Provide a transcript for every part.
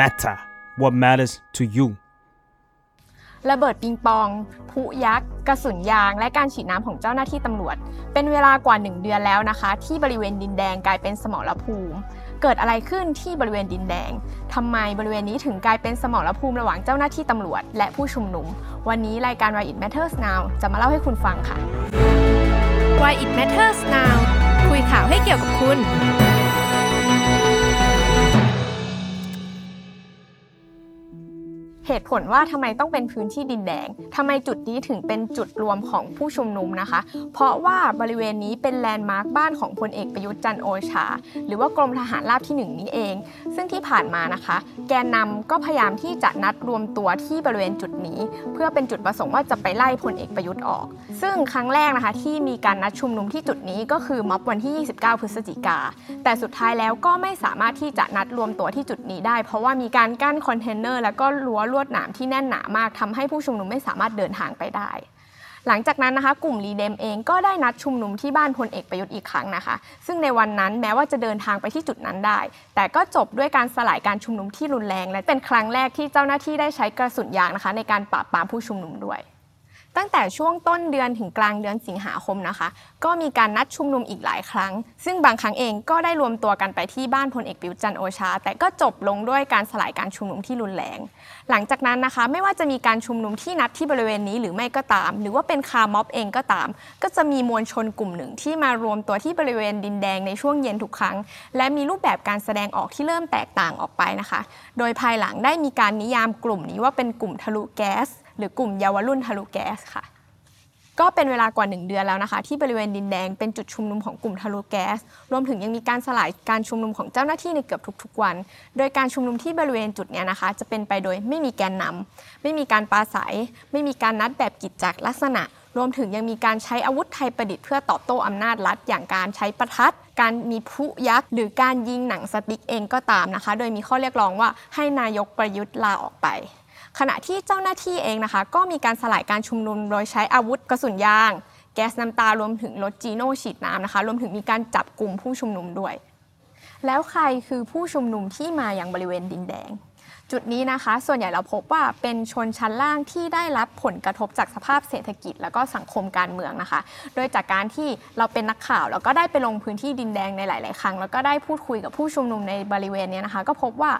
matter what matters to you ระเบิดปิงปองพลุยักษ์กระสุนยาง และการฉีดน้ำของเจ้าหน้าที่ตำรวจ เป็นเวลากว่า 1 เดือนแล้วนะคะ ที่บริเวณดินแดงกลายเป็นสมรภูมิ เกิดอะไรขึ้นที่บริเวณดินแดงทำไมบริเวณนี้ถึงกลายเป็นสมรภูมิระหว่างเจ้าหน้าที่ตำรวจ และผู้ชุมนุม วันนี้รายการ Why It Matters Now จะมาเล่าให้คุณฟังค่ะ Why It Matters Now คุยข่าวให้เกี่ยวกับคุณ เหตุผลว่าทำไมต้องเป็นพื้นที่ดินแดงทำไมจุดนี้ถึงเป็นจุดรวมของผู้ชุมนุมนะคะ เพราะว่าบริเวณนี้เป็นแลนด์มาร์คบ้านของพลเอกประยุทธ์จันทร์โอชา หรือว่ากรมทหารราบที่ 1 นี้เอง ซึ่งที่ผ่านมานะคะ แกนนำก็พยายามที่จะนัดรวมตัวที่บริเวณจุดนี้ เพื่อเป็นจุดประสงค์ว่าจะไปไล่พลเอกประยุทธ์ออก ซึ่งครั้งแรกนะคะที่มีการนัดชุมนุมที่จุดนี้ก็คือม็อบวันที่ 29 พฤศจิกา แต่สุดท้ายแล้วก็ไม่สามารถที่จะนัดรวมตัวที่จุดนี้ได้ เพราะว่ามีการกั้นคอนเทนเนอร์แล้วก็รั้วลวดหนามที่แน่นหนามากทำให้ผู้ชุมนุมไม่สามารถเดินทางไปได้ หลังจากนั้นนะคะ กลุ่มรีเดมเองก็ได้นัดชุมนุมที่บ้านพลเอกประยุทธ์อีกครั้งนะคะ ซึ่งในวันนั้นแม้ว่าจะเดินทางไปที่จุดนั้นได้ แต่ก็จบด้วยการสลายการชุมนุมที่รุนแรง และเป็นครั้งแรกที่เจ้าหน้าที่ได้ใช้กระสุนยางนะคะ ในการปราบปรามผู้ชุมนุมด้วย ตั้งแต่ช่วงต้นเดือนถึงกลางเดือนสิงหาคมนะคะ ก็มีการนัดชุมนุมอีกหลายครั้ง ซึ่งบางครั้งเองก็ได้รวมตัวกันไปที่บ้านพลเอกประยุทธ์จันโอชา แต่ก็จบลงด้วยการสลายการชุมนุมที่รุนแรง หลังจากนั้นนะคะ ไม่ว่าจะมีการชุมนุมที่นัดที่บริเวณนี้หรือไม่ก็ตาม หรือว่าเป็นคาร์ม็อบเองก็ตาม ก็จะมีมวลชนกลุ่มหนึ่งที่มารวมตัวที่บริเวณดินแดงในช่วงเย็นทุกครั้ง และมีรูปแบบการแสดงออกที่เริ่มแตกต่างออกไปนะคะ โดยภายหลังได้มีการนิยามกลุ่มนี้ว่าเป็นกลุ่มทะลุแก๊ส หรือกลุ่มเยาวรุ่นทะลุแก๊สค่ะ ก็เป็นเวลากว่า 1 เดือนแล้วนะคะ ที่บริเวณดินแดงเป็นจุดชุมนุมของกลุ่มทะลุแก๊ส รวมถึงยังมีการสลายการชุมนุมของเจ้าหน้าที่ในเกือบทุกๆวัน โดยการชุมนุมที่บริเวณจุดเนี้ยนะคะ จะเป็นไปโดยไม่มีแกนนำไม่มีการปราศัย ไม่มีการนัดแบบกิจจักลักษณะรวมถึงยังมีการใช้อาวุธไทยประดิษฐ์เพื่อตอบโต้อำนาจรัฐ อย่างการใช้ประทัด การมีพลุยักษ์ หรือการยิงหนังสติ๊กเองก็ตามนะคะ โดยมีข้อเรียกร้องว่าให้นายกประยุทธ์ลาออกไป ขณะที่เจ้าหน้าที่เองนะคะ ก็มีการสลายการชุมนุมโดยใช้อาวุธกระสุนยาง แก๊สน้ำตารวมถึงรถจีโน่ฉีดน้ำนะคะ รวมถึงมีการจับกลุ่มผู้ชุมนุมด้วย แล้วใครคือผู้ชุมนุมที่มาอย่างบริเวณดินแดง จุดนี้นะคะ ส่วนใหญ่เราพบว่าเป็นชนชั้นล่างที่ได้รับผลกระทบจากสภาพเศรษฐกิจ แล้วก็สังคมการเมืองนะคะ โดยจากการที่เราเป็นนักข่าว แล้วก็ได้ไปลงพื้นที่ดินแดงในหลาย ๆ ครั้ง แล้วก็ได้พูดคุยกับผู้ชุมนุมในบริเวณนี้นะคะ ก็พบว่า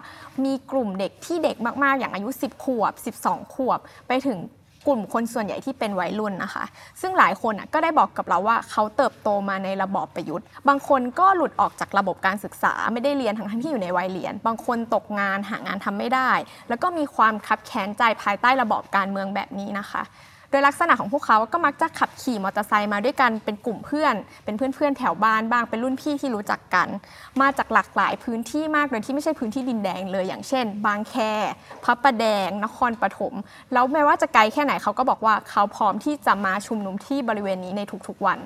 มีกลุ่มเด็กที่เด็กมาก ๆ อย่างอายุ 10 ขวบ 12 ขวบ ไปถึง กลุ่มคนส่วนใหญ่ที่เป็นวัยรุ่นนะคะ ซึ่งหลายคนก็ได้บอกกับเราว่าเขาเติบโตมาในระบอบประยุทธ์ บางคนก็หลุดออกจากระบบการศึกษาไม่ได้เรียนทั้งที่อยู่ในวัยเรียน บางคนตกงานหางานทำไม่ได้ แล้วก็มีความคับแค้นใจภายใต้ระบอบการเมืองแบบนี้นะคะ โดยลักษณะของพวกเขาก็มักจะขับขี่มอเตอร์ไซค์มาด้วยกันเป็นกลุ่มเพื่อน เป็นเพื่อนๆแถวบ้านบ้างเป็นรุ่นพี่ที่รู้จักกัน มาจากหลากหลายพื้นที่มากโดยที่ไม่ใช่พื้นที่ดินแดงเลยอย่างเช่น บางแคพระประแดง นครปฐมแล้วแม้ว่าจะไกลแค่ไหนเขาก็บอกว่าเขาพร้อมที่จะมาชุมนุมที่บริเวณนี้ในทุกๆวัน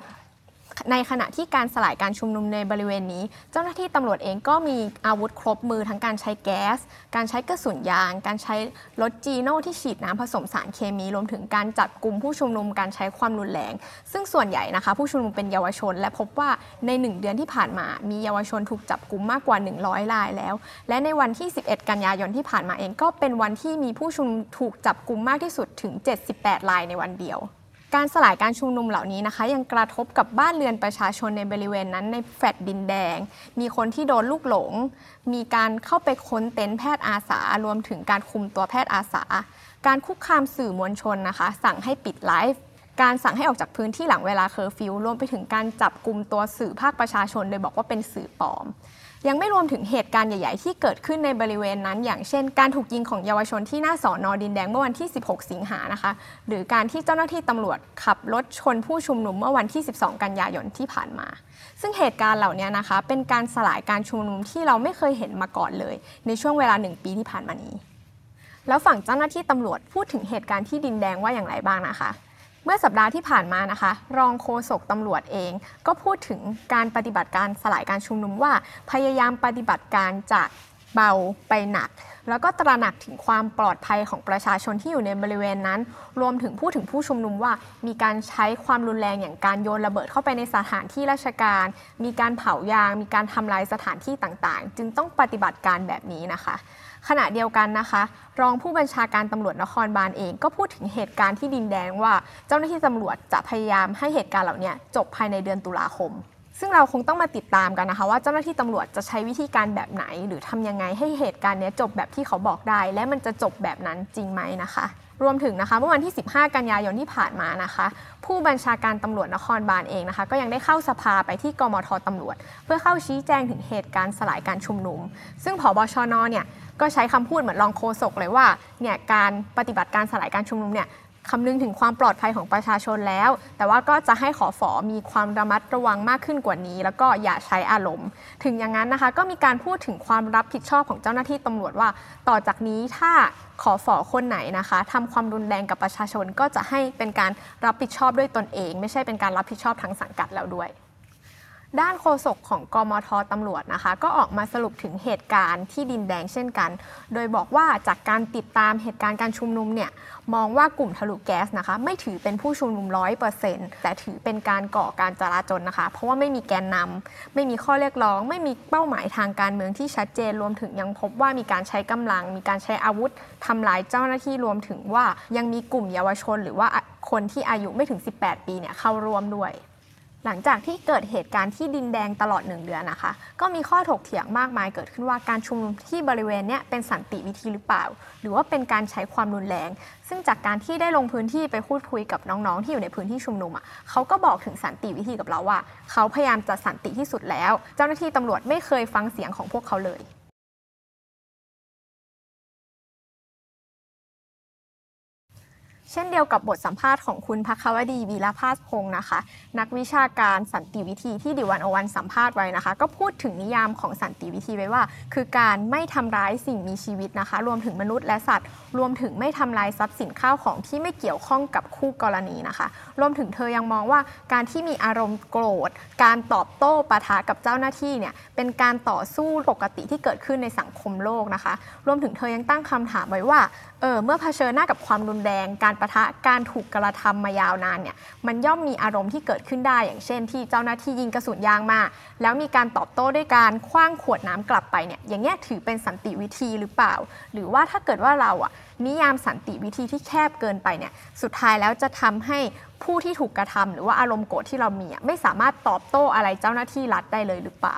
ในขณะที่การสลายการชุมนุมในบริเวณนี้ เจ้าหน้าที่ตำรวจเองก็มีอาวุธครบมือทั้งการใช้แก๊ส การใช้กระสุนยาง การใช้รถจีโน่ที่ฉีดน้ำผสมสารเคมี รวมถึงการจับกลุ่มผู้ชุมนุมการใช้ความรุนแรง ซึ่งส่วนใหญ่นะคะ ผู้ชุมนุมเป็นเยาวชน และพบว่าใน 1 เดือนที่ผ่านมา มีเยาวชนถูกจับกลุ่มมากกว่า 100รายแล้ว และในวันที่ 11 กันยายนที่ผ่านมาเองก็เป็นวันที่มีผู้ชุมนุมถูกจับกลุ่มมากที่สุดถึง 78รายในวันเดียว การสลายการชุมนุมเหล่านี้นะคะ ยังกระทบกับบ้านเรือนประชาชนในบริเวณนั้นในแฟลตดินแดง มีคนที่โดนลูกหลง มีการเข้าไปค้นเต็นท์แพทย์อาสา รวมถึงการคุมตัวแพทย์อาสา การคุกคามสื่อมวลชนนะคะ สั่งให้ปิดไลฟ์ การสั่งให้ออกจากพื้นที่หลังเวลาเคอร์ฟิวรวมไปถึงการจับกลุ่มตัวสื่อภาคประชาชนโดยบอกว่าเป็นสื่อปลอม ยังไม่รวมถึงเหตุการณ์ใหญ่ ๆ ที่เกิดขึ้นในบริเวณนั้น อย่างเช่น การถูกยิงของเยาวชนที่หน้าสอนอดินแดงเมื่อวันที่ 16 สิงหานะคะ หรือการที่เจ้าหน้าที่ตำรวจขับรถชนผู้ชุมนุมเมื่อวันที่ 12 กันยายนที่ผ่านมา ซึ่งเหตุการณ์เหล่านี้นะคะเป็นการสลายการชุมนุมที่เราไม่เคยเห็นมาก่อนเลย ในช่วงเวลาหนึ่งปีที่ผ่านมานี้ แล้วฝั่งเจ้าหน้าที่ตำรวจพูดถึงเหตุการณ์ที่ดินแดงว่าอย่างไรบ้างนะคะ เมื่อสัปดาห์ที่ผ่านมานะคะ รองโฆษกตำรวจเอง ก็พูดถึงการปฏิบัติการสลายการชุมนุมว่า พยายามปฏิบัติการจากเบาไปหนัก แล้วก็ตระหนักถึงความปลอดภัยของประชาชนที่อยู่ในบริเวณนั้น รวมถึงพูดถึงผู้ชุมนุมว่า มีการใช้ความรุนแรงอย่างการโยนระเบิดเข้าไปในสถานที่ราชการ มีการเผายาง มีการทำลายสถานที่ต่างๆ จึงต้องปฏิบัติการแบบนี้นะคะ ขณะเดียวกันนะคะ รองผู้บัญชาการตำรวจนครบาลเองก็พูดถึงเหตุการณ์ที่ดินแดงว่า เจ้าหน้าที่ตำรวจจะพยายามให้เหตุการณ์เหล่านี้จบภายในเดือนตุลาคม ซึ่งเราคงต้องมาติดตามกันนะคะ ว่าเจ้าหน้าที่ตำรวจจะใช้วิธีการแบบไหน หรือทำยังไงให้เหตุการณ์เนี้ยจบแบบที่เขาบอกได้ และมันจะจบแบบนั้นจริงไหมนะคะ รวมถึงนะคะเมื่อวันที่ 15 กันยายนที่ผ่านมานะคะ ผู้บัญชาการตำรวจนครบาลเองนะคะ ก็ยังได้เข้าสภาไปที่กมทตำรวจ เพื่อเข้าชี้แจงถึงเหตุการณ์สลายการชุมนุม ซึ่งผบชนเนี่ยก็ใช้คำพูดเหมือนรองโฆษกเลยว่าเนี่ยการปฏิบัติการสลายการชุมนุมเนี่ย คำนึงถึงความปลอดภัยของประชาชนแล้ว แต่ว่าก็จะให้ขอฝอมีความระมัดระวังมากขึ้นกว่านี้ แล้วก็อย่าใช้อารมณ์ ถึงอย่างนั้นนะคะ ก็มีการพูดถึงความรับผิดชอบของเจ้าหน้าที่ตำรวจว่า ต่อจากนี้ถ้าขอฝอคนไหนนะคะทำความรุนแรงกับประชาชนก็จะให้เป็นการรับผิดชอบด้วยตนเอง ไม่ใช่เป็นการรับผิดชอบทางสังกัดแล้วด้วย ด้านโฆษกของกมทตำรวจนะคะ ก็ออกมาสรุปถึงเหตุการณ์ที่ดินแดงเช่นกัน โดยบอกว่าจากการติดตามเหตุการณ์การชุมนุมเนี่ยมองว่ากลุ่มทะลุแก๊สนะคะ ไม่ถือเป็นผู้ชุมนุมร้อยเปอร์เซ็นต์แต่ถือเป็นการก่อการจราจนนะคะ เพราะว่าไม่มีแกนนำไม่มีข้อเรียกร้อง ไม่มีเป้าหมายทางการเมืองที่ชัดเจนรวมถึงยังพบว่ามีการใช้กำลัง มีการใช้อาวุธทำลายเจ้าหน้าที่รวมถึงว่ายังมีกลุ่มเยาวชน หรือว่าคนที่อายุไม่ถึง 18 ปีเนี่ยเข้าร่วมด้วย หลังจากที่เกิดเหตุการณ์ที่ดินแดงตลอดหนึ่งเดือนนะคะ ก็มีข้อถกเถียงมากมายเกิดขึ้นว่าการชุมนุมที่บริเวณเนี้ยเป็นสันติวิธีหรือเปล่า หรือว่าเป็นการใช้ความรุนแรง ซึ่งจากการที่ได้ลงพื้นที่ไปพูดคุยกับน้องๆ ที่อยู่ในพื้นที่ชุมนุมอะเขาก็บอกถึงสันติวิธีกับเราว่า เขาพยายามจะสันติที่สุดแล้ว เจ้าหน้าที่ตำรวจไม่เคยฟังเสียงของพวกเขาเลย เช่นเดียวกับบทสัมภาษณ์ของคุณพักวดีวีรภาสพงศ์นะคะ นักวิชาการสันติวิธีที่ดิวันอวันสัมภาษณ์ไว้นะคะ ก็พูดถึงนิยามของสันติวิธีไว้ว่า คือการไม่ทำร้ายสิ่งมีชีวิตนะคะ รวมถึงมนุษย์และสัตว์ รวมถึงไม่ทำลายทรัพย์สินข้าวของที่ไม่เกี่ยวข้องกับคู่กรณีนะคะ รวมถึงเธอยังมองว่าการที่มีอารมณ์โกรธ การตอบโต้ปะทะกับเจ้าหน้าที่เนี่ยเป็นการต่อสู้ปกติที่เกิดขึ้นในสังคมโลกนะคะ รวมถึงเธอยังตั้งคำถามไว้ว่าเออเมื่อเผชิญหน้ากับความรุนแรงการประทะการถูกกระทำมายาวนานเนี่ยมันย่อมมีอารมณ์ที่เกิดขึ้นได้ อย่างเช่น ที่เจ้าหน้าที่ยิงกระสุนยางมา แล้วมีการตอบโต้ด้วยการคว้างขวดน้ำกลับไปเนี่ยอย่างเงี้ยถือเป็นสันติวิธีหรือเปล่า หรือว่าถ้าเกิดว่าเราอะนิยามสันติวิธีที่แคบเกินไปเนี่ยสุดท้ายแล้วจะทำให้ผู้ที่ถูกกระทำหรือว่าอารมณ์โกรธที่เรามีอะไม่สามารถตอบโต้อะไรเจ้าหน้าที่รัฐได้เลยหรือเปล่า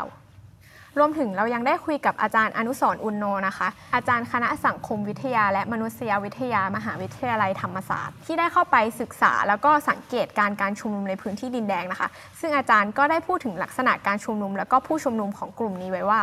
รวมถึงเรายังได้คุยกับอาจารย์อนุสรอุนโนนะคะ อาจารย์คณะสังคมวิทยา และมนุษยวิทยามหาวิทยาลัยธรรมศาสตร์ ที่ได้เข้าไปศึกษา แล้วก็สังเกตการการชุมนุมในพื้นที่ดินแดงนะคะ ซึ่งอาจารย์ก็ได้พูดถึงลักษณะการชุมนุม แล้วก็ผู้ชุมนุมของกลุ่มนี้ไว้ว่า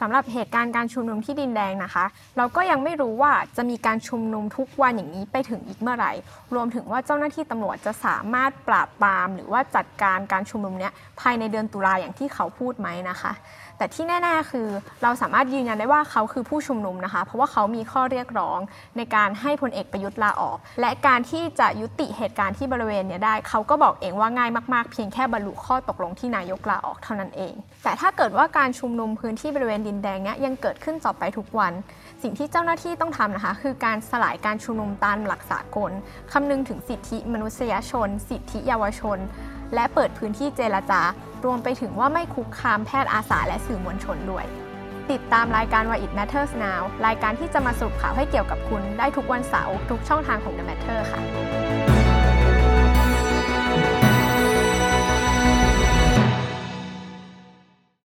สำหรับเหตุการณ์การชุมนุมที่ดินแดงนะคะ เราก็ยังไม่รู้ว่าจะมีการชุมนุมทุกวันอย่างนี้ไปถึงอีกเมื่อไหร่ รวมถึงว่าเจ้าหน้าที่ตำรวจจะสามารถปราบปราม หรือว่าจัดการการชุมนุมเนี้ยภายในเดือนตุลาอย่างที่เขาพูดไหมนะคะ แต่ที่แน่ๆคือเราสามารถยืนยันได้ว่าเขาคือผู้ชุมนุมนะคะ เพราะว่าเขามีข้อเรียกร้องในการให้พลเอกประยุทธ์ลาออก และการที่จะยุติเหตุการณ์ที่บริเวณเนี้ยได้ เขาก็บอกเองว่าง่ายมากๆ เพียงแค่บรรลุข้อตกลงที่นายกลาออกเท่านั้นเอง แต่ถ้าเกิดว่าการชุมนุมพื้นที่บริเวณดินแดงเนี้ยยังเกิดขึ้นต่อไปทุกวัน สิ่งที่เจ้าหน้าที่ต้องทำนะคะ คือการสลายการชุมนุมตามหลักสากลคำนึงถึงสิทธิมนุษยชน สิทธิเยาวชน และเปิดพื้นที่เจรจา รวมไปถึงว่าไม่คุกคามแพทย์อาสาและสื่อมวลชนด้วย ติดตามรายการ Why It Matters Now รายการที่จะมาสรุปข่าวให้เกี่ยวกับคุณได้ทุกวันเสาร์ทุกช่องทางของ The Matter ค่ะ